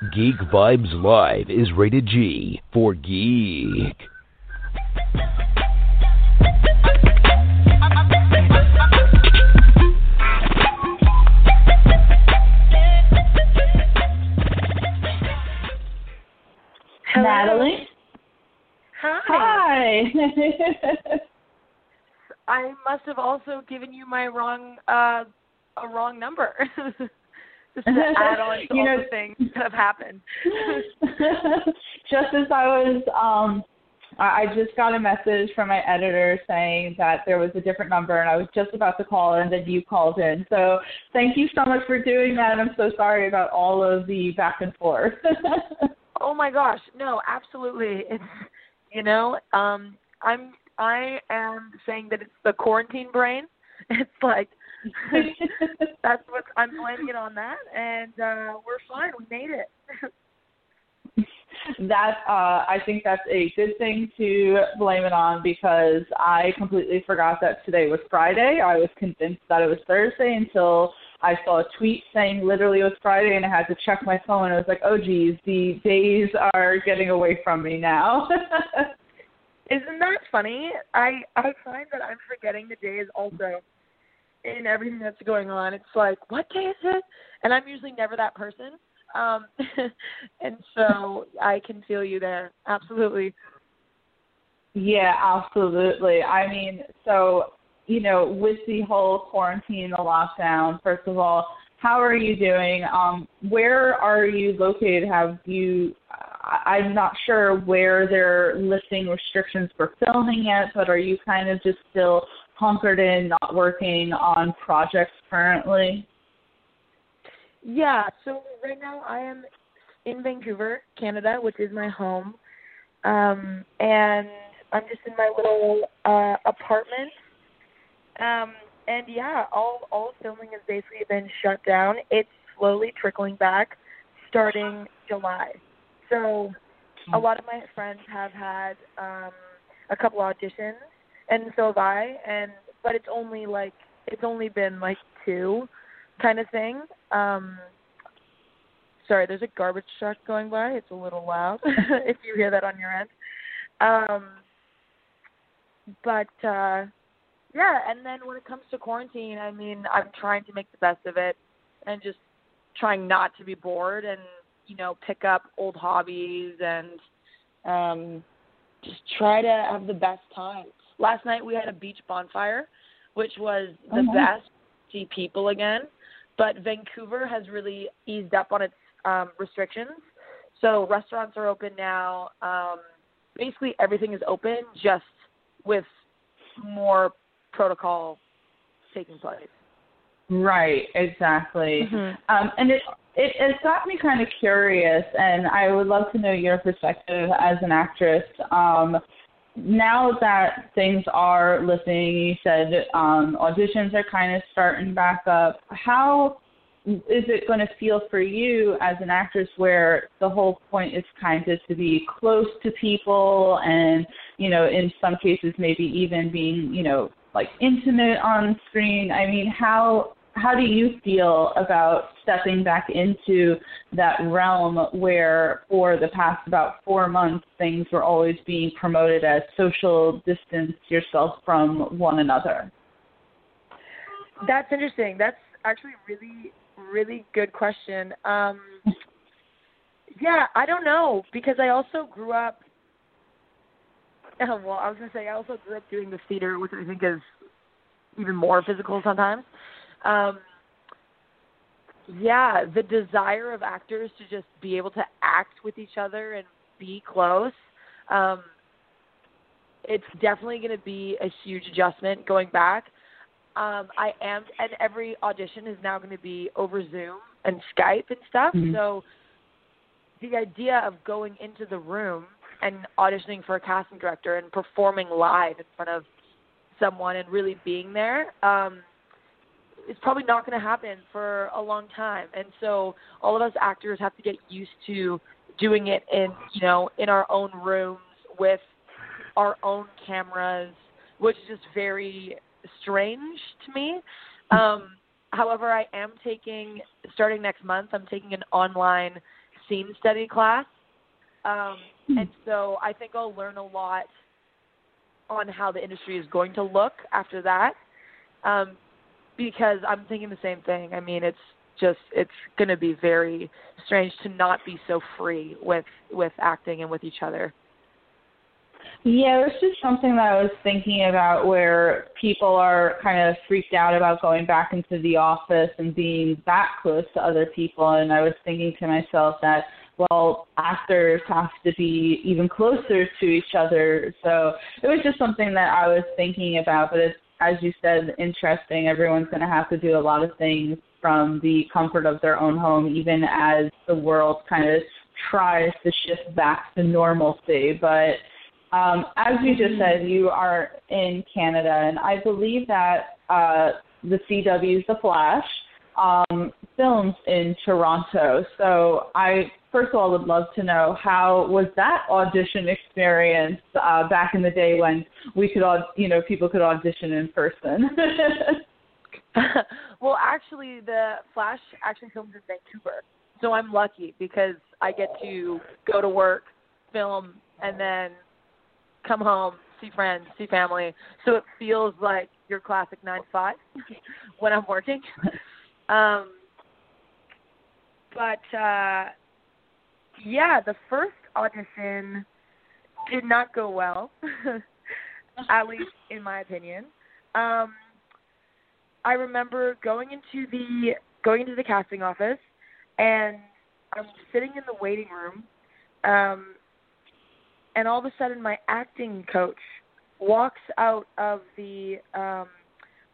Geek Vibes Live is rated G for geek. Hello. Natalie. Hi. Hi. I must have also given you my wrong uh a wrong number. Just to add on to You know- things that have happened. just as I was, um, I I just got a message from my editor saying that there was a different number, and I was just about to call, and then you called in. So thank you so much for doing that. I'm so sorry about all of the back and forth. oh my gosh. No, absolutely. It's you know, um I'm I am saying that it's the quarantine brain. It's like that's what I'm blaming it on that and uh we're fine. We made it. that uh, I think that's a good thing to blame it on because I completely forgot that today was Friday. I was convinced that it was Thursday until I saw a tweet saying literally it was Friday, and I had to check my phone. I was like, oh geez, the days are getting away from me now. Isn't that funny? I I find that I'm forgetting the days also in everything that's going on. It's like, what day is it? And I'm usually never that person. Um and so I can feel you there. Absolutely. Yeah, absolutely. I mean, so, you know, with the whole quarantine, the lockdown, first of all, how are you doing? Um, where are you located? Have you, I'm not sure where they're lifting restrictions for filming yet, but are you kind of just still hunkered in, not working on projects currently? Yeah, so right now I am in Vancouver, Canada, which is my home. Um and I'm just in my little uh apartment. Um and yeah, all all filming has basically been shut down. It's slowly trickling back starting July. So a lot of my friends have had um a couple auditions and so have I and but it's only like it's only been like two kind of thing. Um sorry, there's a garbage truck going by. It's a little loud if you hear that on your end. Um but uh yeah, and then when it comes to quarantine, I mean, I'm trying to make the best of it and just trying not to be bored and, you know, pick up old hobbies and um just try to have the best time. Last night we had a beach bonfire, which was the Oh, nice. best to see people again. But Vancouver has really eased up on its um restrictions. So restaurants are open now. Um basically everything is open just with more protocol taking place. Right, exactly. Mhm. Um, and it, it it's got me kind of curious, and I would love to know your perspective as an actress. Um, now that things are lifting, you said um, auditions are kind of starting back up. How is it going to feel for you as an actress, where the whole point is kind of to be close to people, and you know, in some cases, maybe even being you know like intimate on screen. I mean, how how do you feel about stepping back into that realm where for the past about four months things were always being promoted as social distance yourself from one another? That's interesting. That's actually really, really good question. Um, yeah, I don't know because I also grew up. Well, I was gonna say I also grew up doing the theater, which I think is even more physical sometimes. Um, yeah, the desire of actors to just be able to act with each other and be close. Um, it's definitely going to be a huge adjustment going back. Um, I am, and every audition is now going to be over Zoom and Skype and stuff. Mhm. So the idea of going into the room and auditioning for a casting director and performing live in front of someone and really being there um, is probably not going to happen for a long time. And so all of us actors have to get used to doing it in, you know, in our own rooms with our own cameras, which is just very strange to me. Um, however, I am taking starting next month. I'm taking an online scene study class, um, and so I think I'll learn a lot on how the industry is going to look after that. Um, because I'm thinking the same thing. I mean, it's just it's going to be very strange to not be so free with with acting and with each other. Yeah, it's just something that I was thinking about where people are kind of freaked out about going back into the office and being that close to other people. And I was thinking to myself that, well, actors have to be even closer to each other. So it was just something that I was thinking about. But it's, as you said, interesting. Everyone's going to have to do a lot of things from the comfort of their own home, even as the world kind of tries to shift back to normalcy. But um, as you just said, you are in Canada, and I believe that uh, the CW's The Flash um, films in Toronto. So I first of all I would love to know how was that audition experience uh, back in the day when we could, all, you know, people could audition in person. well, actually, the Flash actually films in Vancouver, so I'm lucky because I get to go to work, film, and then come home, see friends, see family. So it feels like your classic nine to five when I'm working. Um, but uh, yeah, the first audition did not go well, at least in my opinion. Um, I remember going into the going into the casting office, and I'm sitting in the waiting room, um, and all of a sudden my acting coach walks out of the um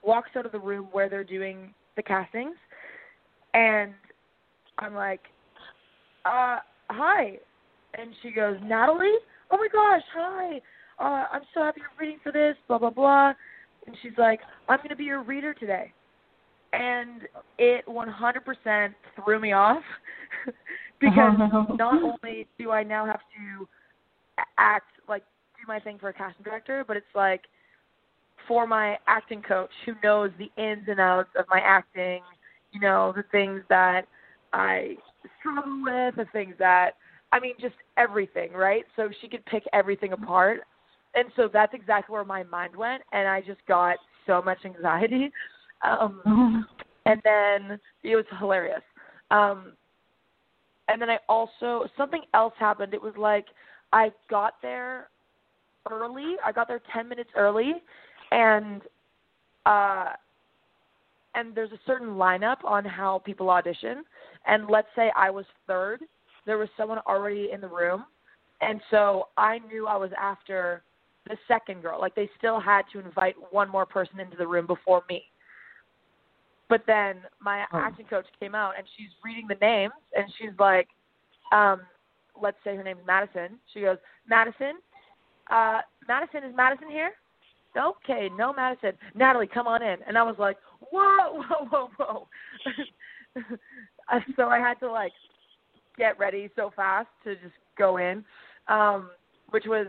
walks out of the room where they're doing the castings and I'm like, uh, hi and she goes, Natalie? Oh my gosh, hi. Uh, I'm so happy you're reading for this, blah blah blah and she's like, I'm gonna be your reader today and it 100% threw me off because not only do I now have to act like do my thing for a casting director, but it's like for my acting coach who knows the ins and outs of my acting, you know, the things that I struggle with, the things that I mean, just everything, right? So she could pick everything apart. And so that's exactly where my mind went and I just got so much anxiety. Um and then it was hilarious. Um and then I also something else happened. It was like I got there early. I got there 10 minutes early and uh and there's a certain lineup on how people audition and let's say I was third, there was someone already in the room and so I knew I was after the second girl. Like they still had to invite one more person into the room before me. But then my oh. acting coach came out and she's reading the names and she's like, um, let's say her name is Madison. She goes, Madison, uh, Madison, is Madison here? Okay, no Madison. Natalie, come on in. And I was like, whoa, whoa, whoa, whoa. so I had to like get ready so fast to just go in, um, which was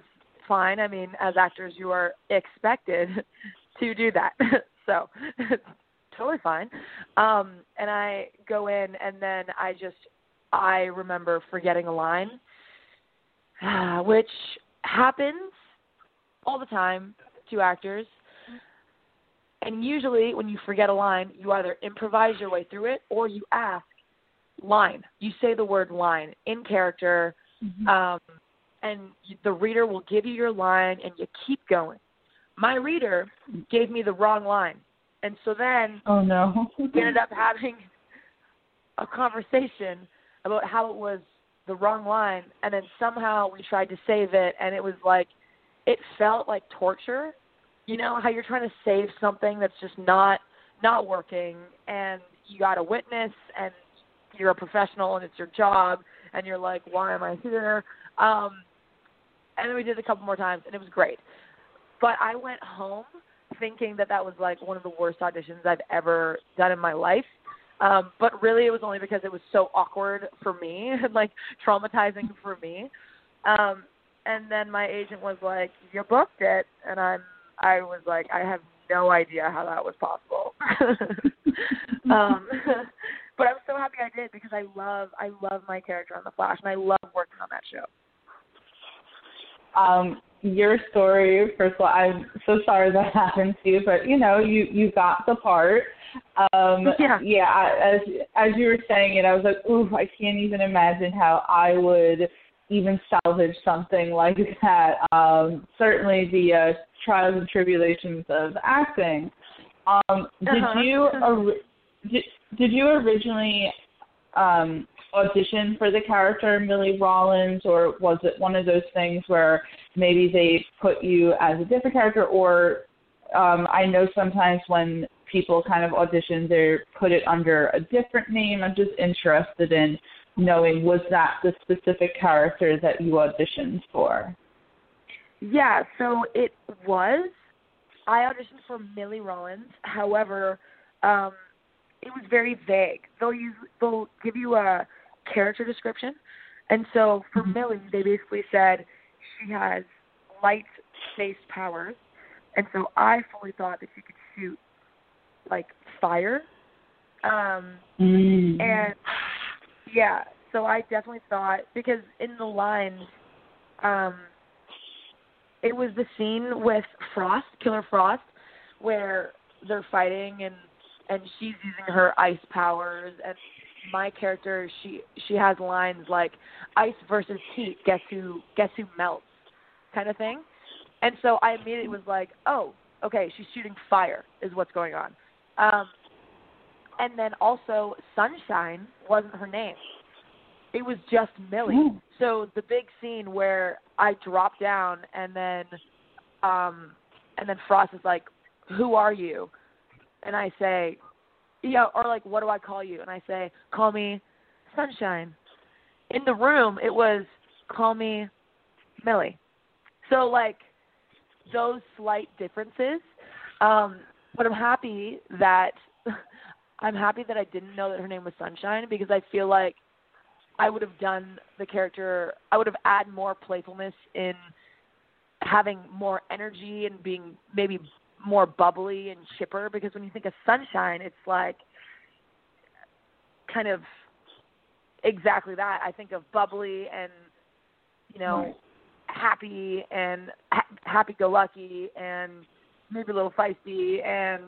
fine. I mean, as actors, you are expected to do that. so totally fine. Um, and I go in, and then I just I remember forgetting a line, which happens all the time to actors. And usually, when you forget a line, you either improvise your way through it or you ask line. You say the word line in character, mm-hmm. um, and the reader will give you your line, and you keep going. My reader gave me the wrong line, and so then oh no, we ended up having a conversation about how it was the wrong line and then somehow we tried to save it and it was like it felt like torture you know how you're trying to save something that's just not not working and you got a witness and you're a professional and it's your job and you're like why am i here um and then we did it a couple more times and it was great but i went home thinking that that was like one of the worst auditions i've ever done in my life um, but really, it was only because it was so awkward for me and like traumatizing for me. Um, and then my agent was like, "You booked it," and I'm, I was like, "I have no idea how that was possible." um, but I'm so happy I did because I love I love my character on the Flash and I love working on that show. Um, your story, first of all, I'm so sorry that happened to you, but you know, you you got the part. Um, yeah. Yeah. As as you were saying it, I was like, ooh, I can't even imagine how I would even salvage something like that. Um, certainly the uh, trials and tribulations of acting. Um, did uh-huh. you did, you originally um, audition for the character Millie Rawlins, or was it one of those things where maybe they put you as a different character, or um, I know sometimes when people kind of audition, they put it under a different name. I'm just interested in knowing was that the specific character that you auditioned for? Yeah, so it was. I auditioned for Millie Rawlins. However, um, it was very vague. They'll use they'll give you a character description, and so for mm-hmm. Millie, they basically said she has light based powers, and so I fully thought that she could shoot like fire. Um, mm. and yeah, so I definitely thought because in the lines, um, it was the scene with Frost, Killer Frost, where they're fighting and and she's using her ice powers and my character she she has lines like ice versus heat guess who guess who melts kind of thing. And so i immediately was like oh okay she's shooting fire is what's going on. Um and then also sunshine wasn't her name. It was just millie. Mm. so the big scene where i drop down and then um and then frost is like who are you and I say, yeah, or like, what do I call you? And I say, call me Sunshine. In the room, it was, call me Millie. So like, those slight differences. Um, but I'm happy that I'm happy that I didn't know that her name was Sunshine because I feel like I would have done the character. I would have added more playfulness in having more energy and being maybe more bubbly and chipper because when you think of sunshine, it's like kind of exactly that. I think of bubbly and you know right. happy and ha- happy-go-lucky and maybe a little feisty and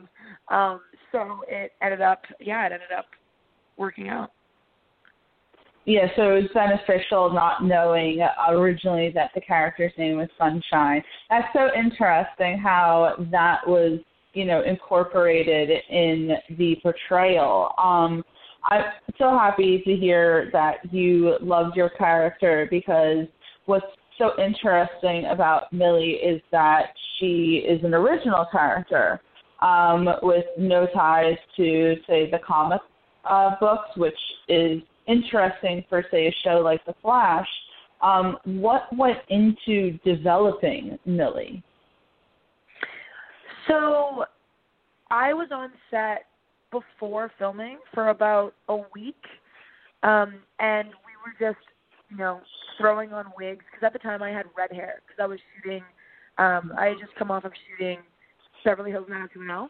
um so it ended up yeah it ended up working out yeah, so it was beneficial not knowing originally that the character's name was Sunshine. That's so interesting how that was, you know, incorporated in the portrayal. Um, I'm so happy to hear that you loved your character because what's so interesting about Millie is that she is an original character um, with no ties to, say, the comic uh, books, which is interesting for say a show like The Flash, um, what went into developing Millie? So I was on set before filming for about a week, um, and we were just, you know, throwing on wigs because at the time I had red hair because I was shooting. Um, I had just come off of shooting Beverly Hills 90210,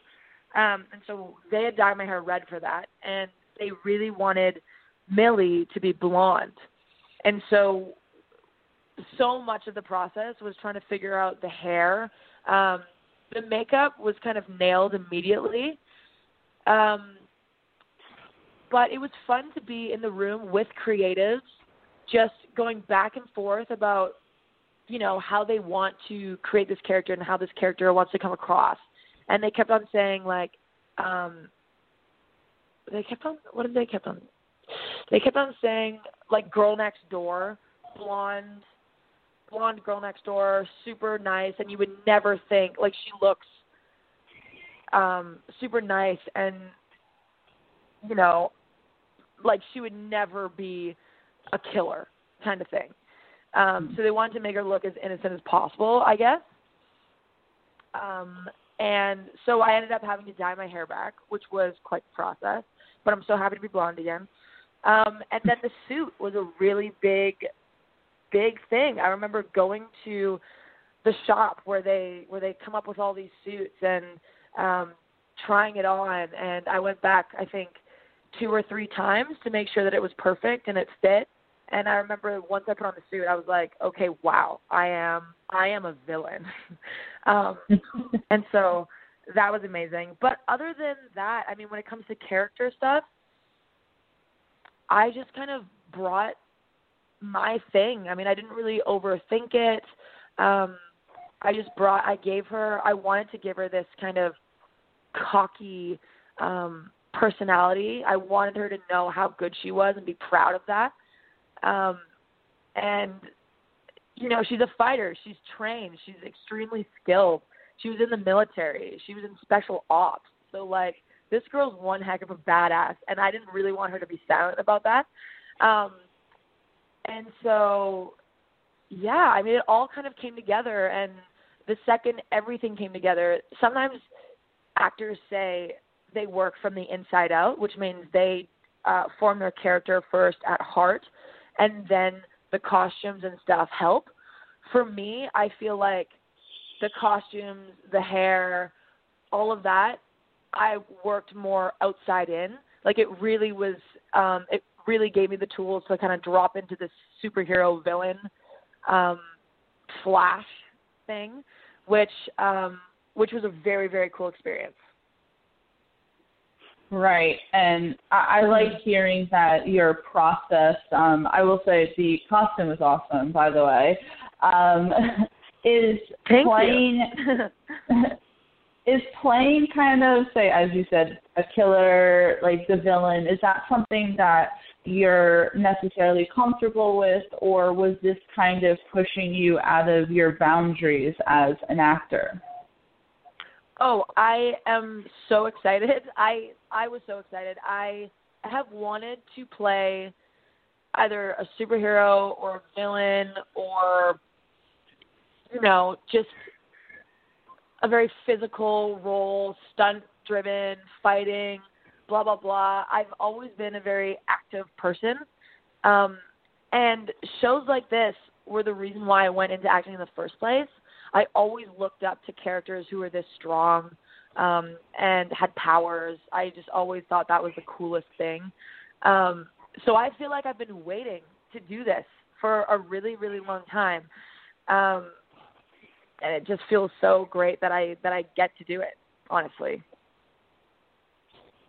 um, and so they had dyed my hair red for that, and they really wanted Millie to be blonde. And so so much of the process was trying to figure out the hair. Um, the makeup was kind of nailed immediately. Um, but it was fun to be in the room with creatives, just going back and forth about, you know, how they want to create this character and how this character wants to come across. And they kept on saying like, um, they kept on. What did they kept on? They kept on saying like girl next door, blonde, blonde girl next door, super nice, and you would never think like she looks um super nice and you know like she would never be a killer kind of thing. Um so they wanted to make her look as innocent as possible, I guess. Um and so I ended up having to dye my hair back, which was quite the process. But I'm so happy to be blonde again. Um, and then the suit was a really big, big thing. I remember going to the shop where they where they come up with all these suits and um, trying it on. And I went back, I think, two or three times to make sure that it was perfect and it fit. And I remember once I put on the suit, I was like, okay, wow, I am I am a villain. um, and so that was amazing. But other than that, I mean, when it comes to character stuff, I just kind of brought my thing. I mean, I didn't really overthink it. Um, I just brought. I gave her. I wanted to give her this kind of cocky um, personality. I wanted her to know how good she was and be proud of that. Um, and you know, she's a fighter. She's trained. She's extremely skilled. She was in the military. She was in special ops. So like this girl's one heck of a badass and I didn't really want her to be silent about that. Um and so yeah, I mean it all kind of came together and the second everything came together, sometimes actors say they work from the inside out, which means they uh, form their character first at heart, and then the costumes and stuff help. For me, I feel like the costumes, the hair, all of that, I worked more outside in. Like it really was, um, it really gave me the tools to kind of drop into this superhero villain um, flash thing, which um, which was a very very cool experience. Right, and I, I like hearing that your process. Um, I will say the costume was awesome, by the way. Um, is Thank playing is playing kind of say as you said a killer like the villain is that something that you're necessarily comfortable with or was this kind of pushing you out of your boundaries as an actor? Oh i am so excited. I i was so excited. I have wanted to play either a superhero or a villain or you know, just a very physical role, stunt driven, fighting, blah blah blah. I've always been a very active person. Um and shows like this were the reason why I went into acting in the first place. I always looked up to characters who were this strong um and had powers. I just always thought that was the coolest thing. Um so I feel like I've been waiting to do this for a really really long time. Um and it just feels so great that I that I get to do it. Honestly.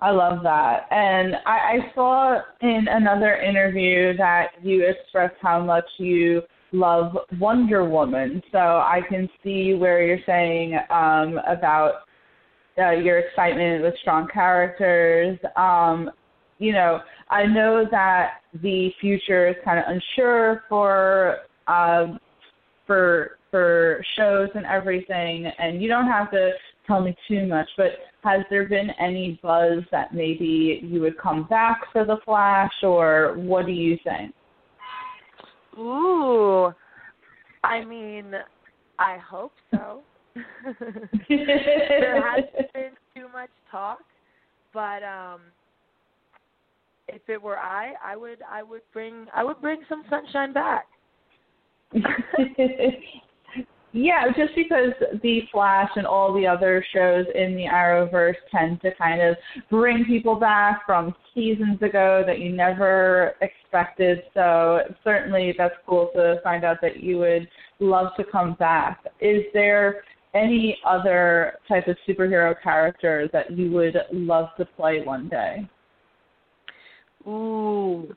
I love that. And I, I saw in another interview that you expressed how much you love Wonder Woman. So I can see where you're saying um, about uh, your excitement with strong characters. Um, you know, I know that the future is kind of unsure for um, for for shows and everything, and you don't have to tell me too much, but has there been any buzz that maybe you would come back for the Flash, or what do you think? Ooh, I mean, I hope so. there hasn't been too much talk, but um if it were I, I would I would bring I would bring some sunshine back. Yeah, just because the Flash and all the other shows in the Arrowverse tend to kind of bring people back from seasons ago that you never expected. So certainly that's cool to find out that you would love to come back. Is there any other type of superhero character that you would love to play one day? Ooh.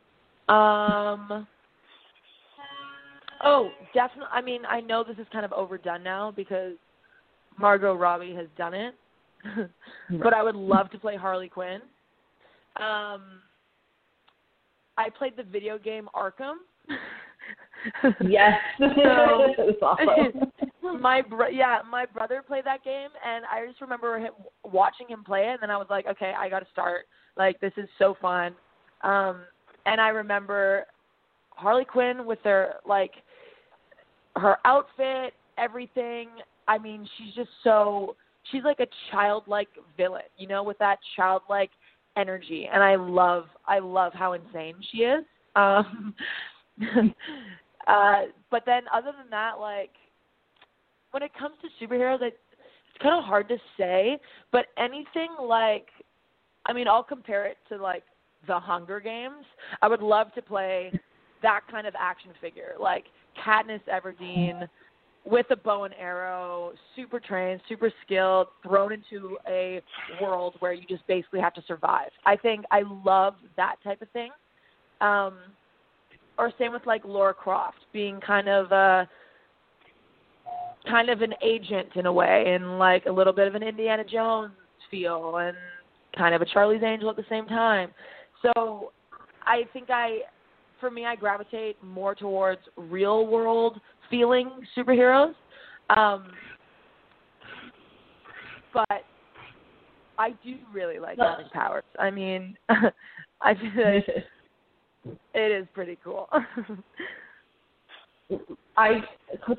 Um Oh, definitely. I mean, I know this is kind of overdone now because Margot Robbie has done it, but I would love to play Harley Quinn. Um, I played the video game Arkham. yes, so, awesome. my bro- yeah, my brother played that game, and I just remember him watching him play it, and then I was like, okay, I got to start. Like this is so fun. Um, and I remember Harley Quinn with their like her outfit, everything. I mean, she's just so she's like a childlike villain, you know, with that childlike energy. And I love I love how insane she is. Um uh but then other than that, like when it comes to superheroes, it, it's kind of hard to say, but anything like I mean, I'll compare it to like the Hunger Games. I would love to play that kind of action figure, like Katniss Everdeen with a bow and arrow, super trained, super skilled, thrown into a world where you just basically have to survive. I think I love that type of thing. Um, or same with like Laura Croft being kind of a kind of an agent in a way, and like a little bit of an Indiana Jones feel, and kind of a Charlie's Angel at the same time. So I think I, for me, I gravitate more towards real world feeling superheroes. Um, but I do really like having powers. I mean, I feel like it is pretty cool. I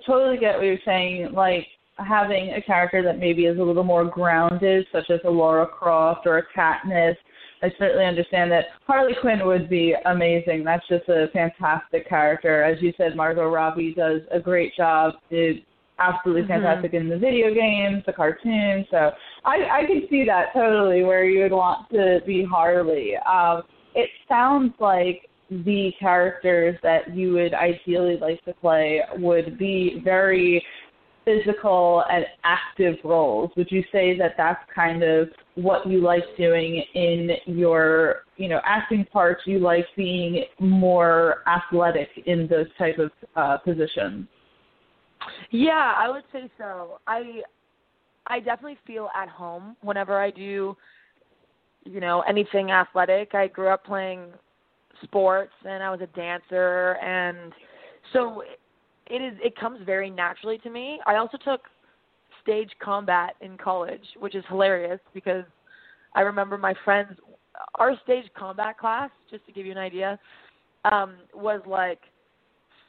totally get what you're saying. Like having a character that maybe is a little more grounded, such as a Laura Croft or a Katniss. I certainly understand that Harley Quinn would be amazing. That's just a fantastic character. As you said, Margot Robbie does a great job. Is absolutely mm-hmm. fantastic in the video games, the cartoons. So I I can see that totally where you would want to be Harley. Um, it sounds like the characters that you would ideally like to play would be very physical and active roles. Would you say that that's kind of what you like doing in your, you know, acting parts? You like being more athletic in those type of uh, positions. Yeah, I would say so. I I definitely feel at home whenever I do, you know, anything athletic. I grew up playing sports and I was a dancer and so it is it comes very naturally to me. I also took stage combat in college, which is hilarious because I remember my friends our stage combat class, just to give you an idea, um, was like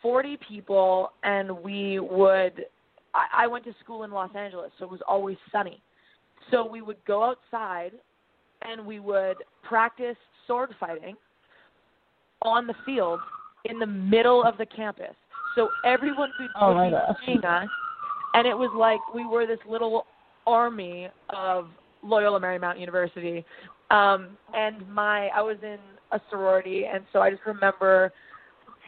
40 people, and we would. I, I went to school in Los Angeles, so it was always sunny. So we would go outside, and we would practice sword fighting on the field in the middle of the campus. So everyone would oh be seeing us, and it was like we were this little army of Loyola Marymount University. Um, and my I was in a sorority, and so I just remember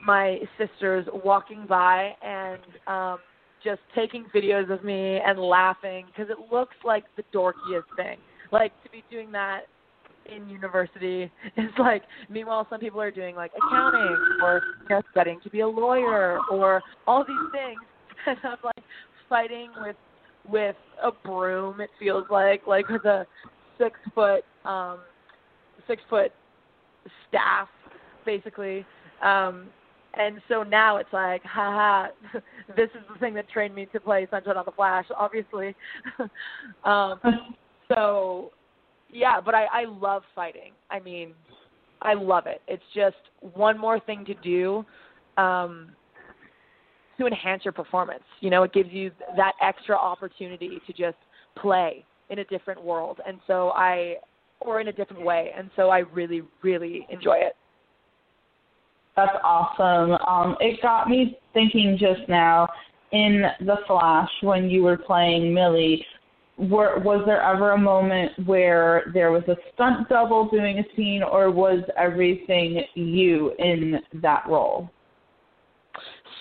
my sisters walking by and um, just taking videos of me and laughing because it looks like the dorkiest thing. Like to be doing that in university is like meanwhile some people are doing like accounting or you know studying to be a lawyer or all these things. And I'm like fighting with with a broom it feels like like with a six foot um six foot staff basically. Um and so now it's like haha this is the thing that trained me to play sunshine on the flash obviously. Um so yeah, but I, I love fighting. I mean, I love it. It's just one more thing to do um, to enhance your performance. You know, it gives you that extra opportunity to just play in a different world, and so I, or in a different way, and so I really, really enjoy it. That's awesome. Um, it got me thinking just now in the Flash when you were playing Millie were, was there ever a moment where there was a stunt double doing a scene, or was everything you in that role?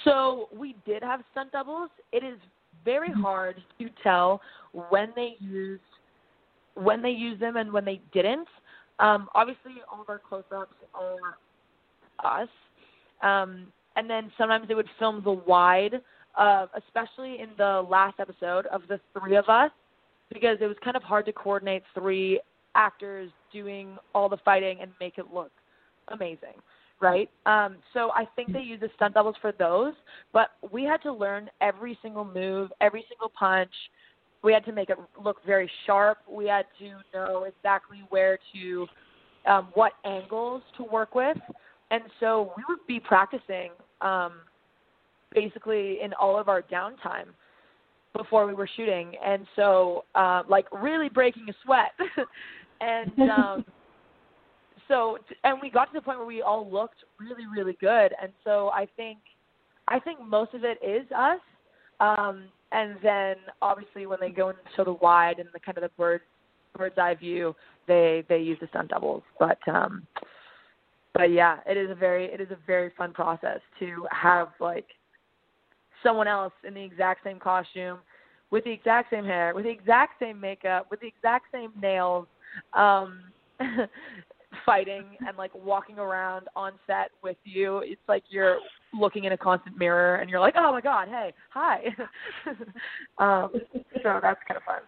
So we did have stunt doubles. It is very mm-hmm. hard to tell when they used when they used them and when they didn't. Um, obviously, all of our close-ups are us, um, and then sometimes they would film the wide, uh, especially in the last episode of the three of us because it was kind of hard to coordinate three actors doing all the fighting and make it look amazing, right? Um, so I think they use the stunt doubles for those, but we had to learn every single move, every single punch. We had to make it look very sharp. We had to know exactly where to, um, what angles to work with, and so we would be practicing um, basically in all of our downtime before we were shooting, and so uh, like really breaking a sweat, and um, so and we got to the point where we all looked really really good, and so I think I think most of it is us, um, and then obviously when they go into the wide and the kind of the bird bird's eye view, they they use the stunt doubles, but um, but yeah, it is a very it is a very fun process to have like someone else in the exact same costume, with the exact same hair, with the exact same makeup, with the exact same nails, um, fighting and like walking around on set with you. It's like you're looking in a constant mirror and you're like, oh my god, hey, hi. um, so that's kind of fun.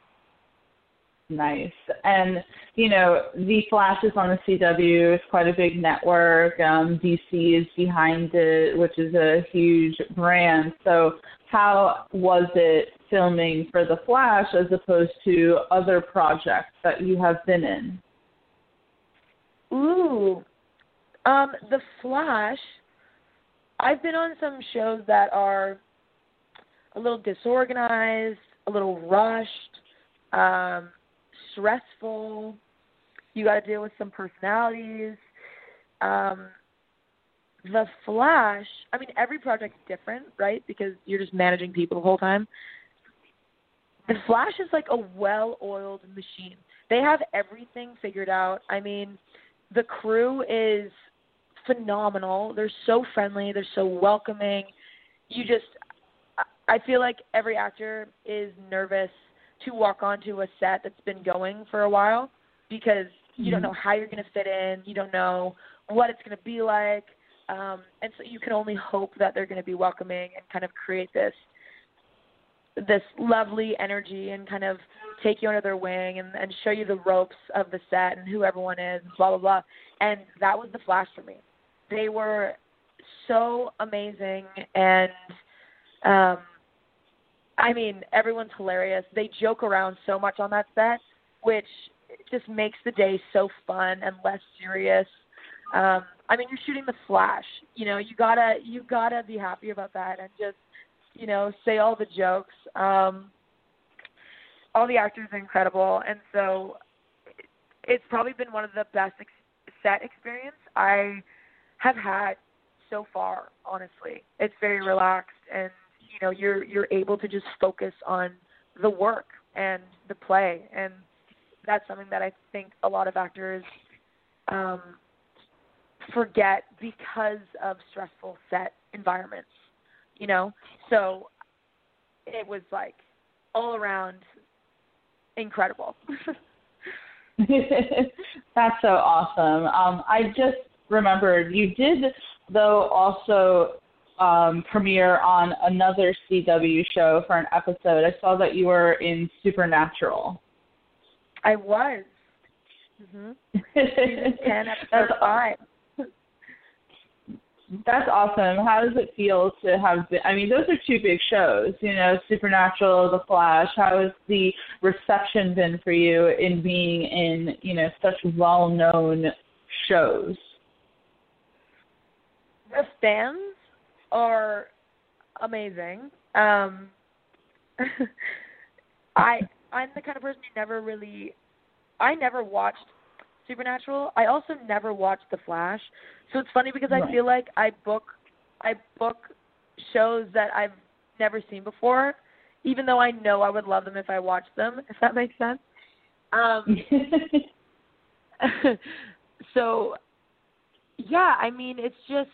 Nice. And, you know, The Flash is on the CW. It's quite a big network. Um, DC is behind it, which is a huge brand. So, how was it filming for The Flash as opposed to other projects that you have been in? Ooh. Um, The Flash, I've been on some shows that are a little disorganized, a little rushed. Um, stressful. You got to deal with some personalities. Um, the Flash, I mean, every project's different, right? Because you're just managing people the whole time. The Flash is like a well oiled machine. They have everything figured out. I mean, the crew is phenomenal. They're so friendly, they're so welcoming. You just, I feel like every actor is nervous to walk onto a set that's been going for a while because you mm-hmm. don't know how you're going to fit in, you don't know what it's going to be like, um, and so you can only hope that they're going to be welcoming and kind of create this this lovely energy and kind of take you under their wing and, and show you the ropes of the set and who everyone is blah blah blah. And that was the flash for me. They were so amazing and um I mean, everyone's hilarious. They joke around so much on that set, which just makes the day so fun and less serious. Um, I mean, you're shooting the Flash. You know, you gotta you gotta be happy about that and just you know say all the jokes. Um, all the actors are incredible, and so it's probably been one of the best ex- set experience I have had so far. Honestly, it's very relaxed and you know you're you're able to just focus on the work and the play and that's something that I think a lot of actors um, forget because of stressful set environments. You know, so it was like all around incredible. That's so awesome. Um, I just remembered you did though also um, premiere on another CW show for an episode. I saw that you were in Supernatural. I was. Mm-hmm. ten, episode five. That's awesome. How does it feel to have been? I mean, those are two big shows. You know, Supernatural, The Flash. How has the reception been for you in being in you know such well-known shows? The fans are amazing. Um, I I'm the kind of person who never really I never watched Supernatural. I also never watched The Flash. So it's funny because right. I feel like I book I book shows that I've never seen before, even though I know I would love them if I watched them, if that makes sense. Um so yeah, I mean it's just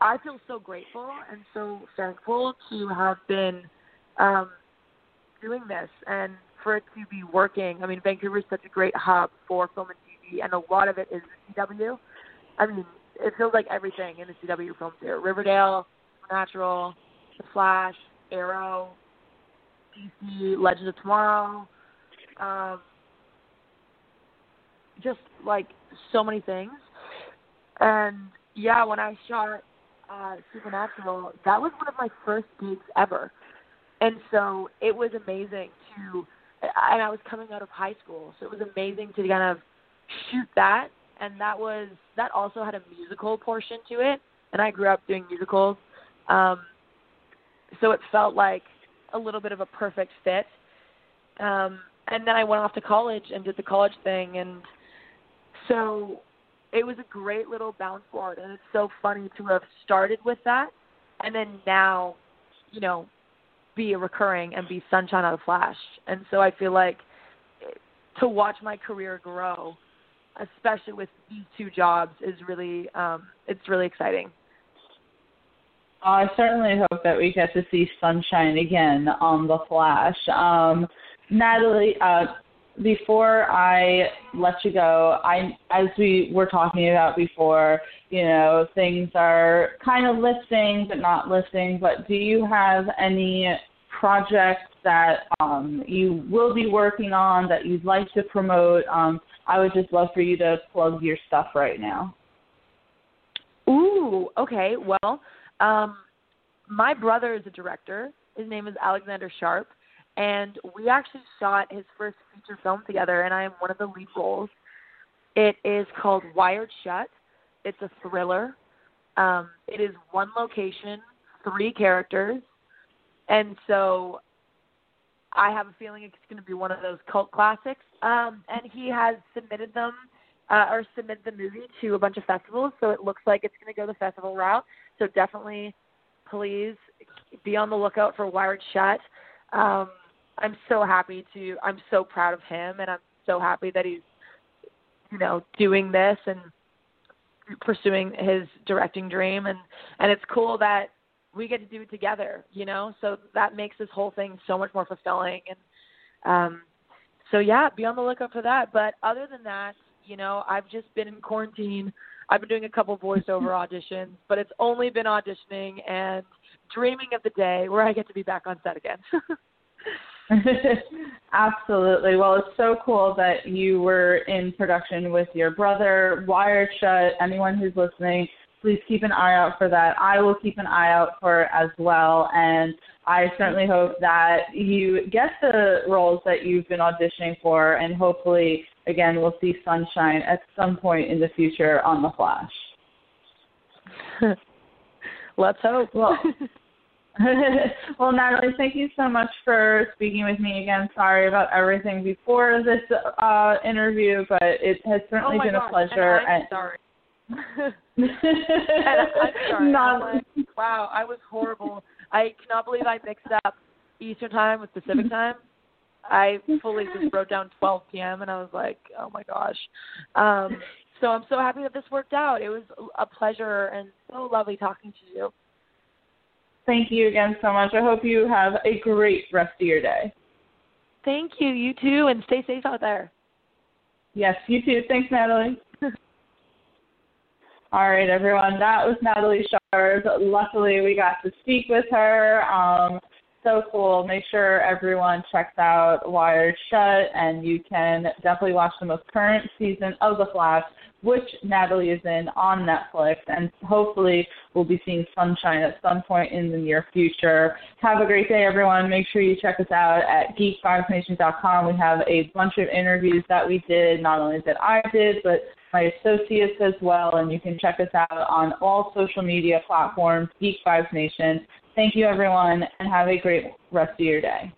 I feel so grateful and so thankful to have been um, doing this and for it to be working. I mean, Vancouver is such a great hub for film and TV, and a lot of it is the CW. I mean, it feels like everything in the CW films here: Riverdale, Natural, The Flash, Arrow, DC, Legends of Tomorrow. Um, just like so many things. And yeah, when I shot uh, Supernatural, that was one of my first gigs ever, and so it was amazing to. And I was coming out of high school, so it was amazing to kind of shoot that, and that was that also had a musical portion to it, and I grew up doing musicals, um, so it felt like a little bit of a perfect fit. Um, and then I went off to college and did the college thing, and so it was a great little bounce board, and it's so funny to have started with that, and then now, you know, be a recurring and be sunshine on a flash. And so I feel like to watch my career grow especially with these two jobs, is really um, it's really exciting. I certainly hope that we get to see sunshine again on The Flash. Um, Natalie, uh, before I let you go, I as we were talking about before, you know, things are kind of lifting but not lifting. But do you have any projects that um, you will be working on that you'd like to promote? Um, I would just love for you to plug your stuff right now. Ooh, okay. Well, um, my brother is a director. His name is Alexander Sharp and we actually shot his first feature film together, and I am one of the lead roles. It is called Wired Shut. It's a thriller. Um, it is one location, three characters, and so I have a feeling it's going to be one of those cult classics. Um, and he has submitted them uh, or submitted the movie to a bunch of festivals, so it looks like it's going to go the festival route. So definitely, please be on the lookout for Wired Shut. Um, I'm so happy to I'm so proud of him and I'm so happy that he's you know doing this and pursuing his directing dream. And and it's cool that we get to do it together you know? So that makes this whole thing so much more fulfilling. And um so yeah be on the lookout for that. But other than that you know i've just been in quarantine. I've been doing a couple voiceover auditions but it's only been auditioning and dreaming of the day where i get to be back on set again Absolutely. Well, it's so cool that you were in production with your brother, Wired Shut. Anyone who's listening, please keep an eye out for that. I will keep an eye out for it as well. And I certainly hope that you get the roles that you've been auditioning for, and hopefully, again, we'll see sunshine at some point in the future on The Flash. Let's hope. Well, well, Natalie, thank you so much for speaking with me again. Sorry about everything before this uh, interview, but it has certainly oh been gosh. a pleasure. And I'm and... sorry. and I'm sorry. Not... I'm like, wow, I was horrible. I cannot believe I mixed up Eastern time with Pacific time. I fully just wrote down 12 p.m. and I was like, oh my gosh. Um, so I'm so happy that this worked out. It was a pleasure and so lovely talking to you. Thank you again so much. I hope you have a great rest of your day. Thank you. You too, and stay safe out there. Yes, you too. Thanks, Natalie. All right, everyone. That was Natalie Sharp. Luckily, we got to speak with her. Um, so cool. Make sure everyone checks out Wired Shut, and you can definitely watch the most current season of The Flash which Natalie is in on Netflix, and hopefully we'll be seeing Sunshine at some point in the near future. Have a great day, everyone. Make sure you check us out at geekvibesnation.com. We have a bunch of interviews that we did, not only that I did, but my associates as well, and you can check us out on all social media platforms, Geek Vibes Nation. Thank you, everyone, and have a great rest of your day.